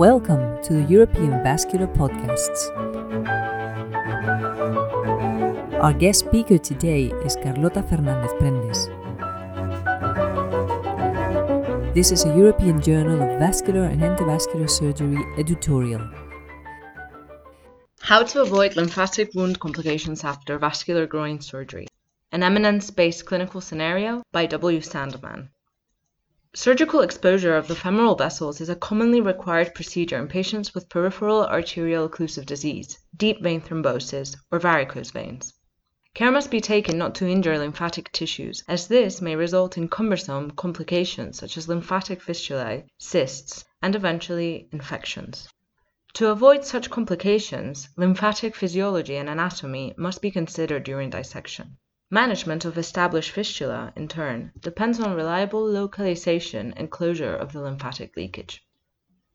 Welcome to the European Vascular Podcasts. Our guest speaker today is Carlota Fernandez Prendes. This is a European Journal of Vascular and Endovascular Surgery editorial. How to avoid lymphatic wound complications after vascular groin surgery. An eminence based clinical scenario by W. Sandmann. Surgical exposure of the femoral vessels is a commonly required procedure in patients with peripheral arterial occlusive disease, deep vein thrombosis, or varicose veins. Care must be taken not to injure lymphatic tissues, as this may result in cumbersome complications such as lymphatic fistulae, cysts, and eventually infections. To avoid such complications, lymphatic physiology and anatomy must be considered during dissection. Management of established fistula, in turn, depends on reliable localization and closure of the lymphatic leakage.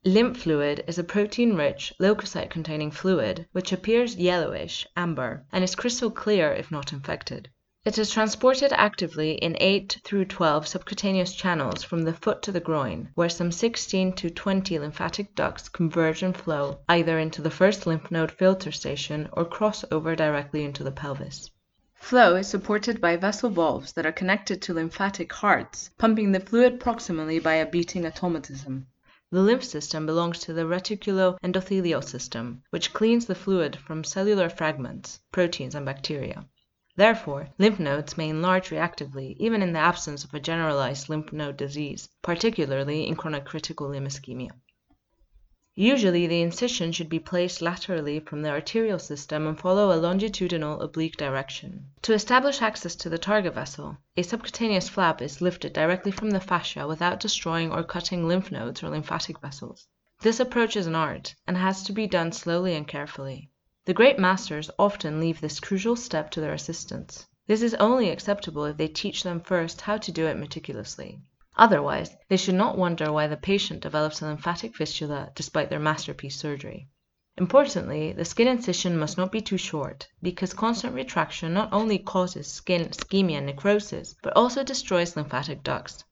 Lymph fluid is a protein-rich, leukocyte-containing fluid which appears yellowish, amber, and is crystal clear if not infected. It is transported actively in 8 through 12 subcutaneous channels from the foot to the groin, where some 16 to 20 lymphatic ducts converge and flow either into the first lymph node filter station or cross over directly into the pelvis. Flow is supported by vessel valves that are connected to lymphatic hearts, pumping the fluid proximally by a beating automatism. The lymph system belongs to the reticuloendothelial system, which cleans the fluid from cellular fragments, proteins, and bacteria. Therefore, lymph nodes may enlarge reactively even in the absence of a generalized lymph node disease, particularly in chronic critical limb ischemia. Usually the incision should be placed laterally from the arterial system and follow a longitudinal oblique direction. To establish access to the target vessel, a subcutaneous flap is lifted directly from the fascia without destroying or cutting lymph nodes or lymphatic vessels. This approach is an art and has to be done slowly and carefully. The great masters often leave this crucial step to their assistants. This is only acceptable if they teach them first how to do it meticulously. Otherwise, they should not wonder why the patient develops a lymphatic fistula despite their masterpiece surgery. Importantly, the skin incision must not be too short, because constant retraction not only causes skin ischemia and necrosis, but also destroys lymphatic ducts.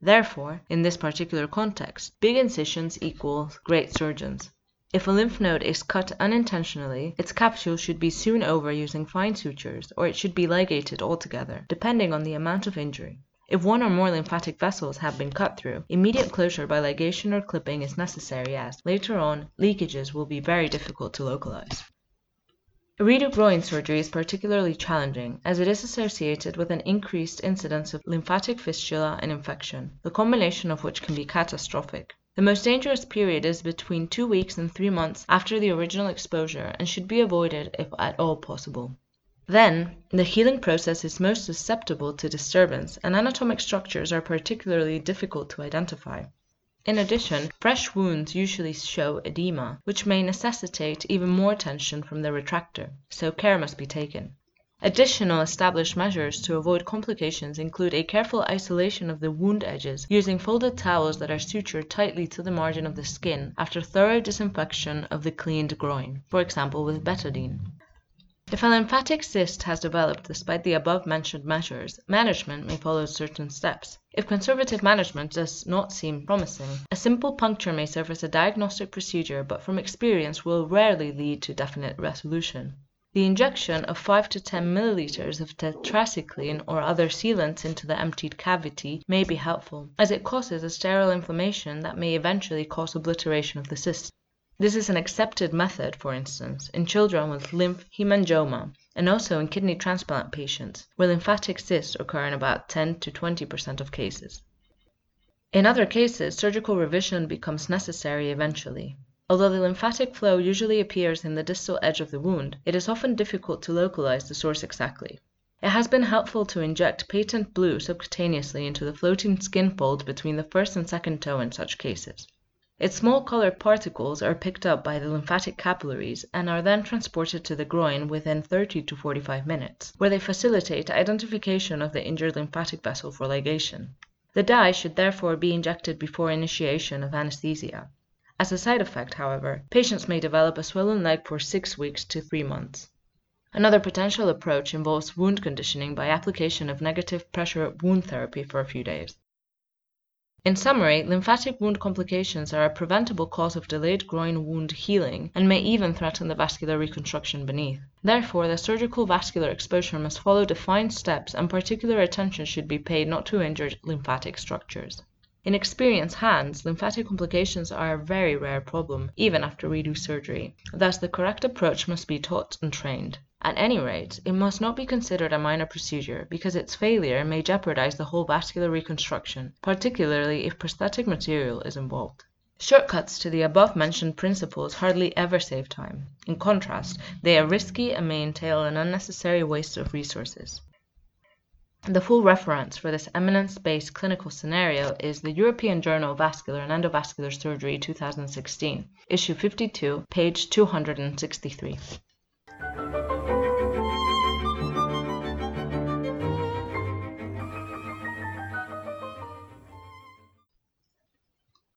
Therefore, in this particular context, big incisions equal great surgeons. If a lymph node is cut unintentionally, its capsule should be sewn over using fine sutures, or it should be ligated altogether, depending on the amount of injury. If one or more lymphatic vessels have been cut through, immediate closure by ligation or clipping is necessary as, later on, leakages will be very difficult to localize. Redo groin surgery is particularly challenging as it is associated with an increased incidence of lymphatic fistula and infection, the combination of which can be catastrophic. The most dangerous period is between two weeks and three months after the original exposure and should be avoided if at all possible. Then, the healing process is most susceptible to disturbance and anatomic structures are particularly difficult to identify. In addition, fresh wounds usually show edema, which may necessitate even more tension from the retractor, so care must be taken. Additional established measures to avoid complications include a careful isolation of the wound edges using folded towels that are sutured tightly to the margin of the skin after thorough disinfection of the cleaned groin, for example with betadine. If a lymphatic cyst has developed despite the above mentioned measures, management may follow certain steps. If conservative management does not seem promising, a simple puncture may serve as a diagnostic procedure but from experience will rarely lead to definite resolution. The injection of 5 to 10 milliliters of tetracycline or other sealants into the emptied cavity may be helpful, as it causes a sterile inflammation that may eventually cause obliteration of the cyst. This is an accepted method, for instance, in children with lymph hemangioma and also in kidney transplant patients, where lymphatic cysts occur in about 10 to 20 percent of cases. In other cases, surgical revision becomes necessary eventually. Although the lymphatic flow usually appears in the distal edge of the wound, it is often difficult to localize the source exactly. It has been helpful to inject patent blue subcutaneously into the floating skin fold between the first and second toe in such cases. Its small colored particles are picked up by the lymphatic capillaries and are then transported to the groin within 30 to 45 minutes, where they facilitate identification of the injured lymphatic vessel for ligation. The dye should therefore be injected before initiation of anesthesia. As a side effect, however, patients may develop a swollen leg for six weeks to three months. Another potential approach involves wound conditioning by application of negative pressure wound therapy for a few days. In summary, lymphatic wound complications are a preventable cause of delayed groin wound healing and may even threaten the vascular reconstruction beneath. Therefore, the surgical vascular exposure must follow defined steps and particular attention should be paid not to injure lymphatic structures. In experienced hands, lymphatic complications are a very rare problem, even after redo surgery. Thus, the correct approach must be taught and trained. At any rate, it must not be considered a minor procedure, because its failure may jeopardize the whole vascular reconstruction, particularly if prosthetic material is involved. Shortcuts to the above mentioned principles hardly ever save time. In contrast, they are risky and may entail an unnecessary waste of resources. The full reference for this eminence-based clinical scenario is the European Journal of Vascular and Endovascular Surgery 2016, issue 52, page 263.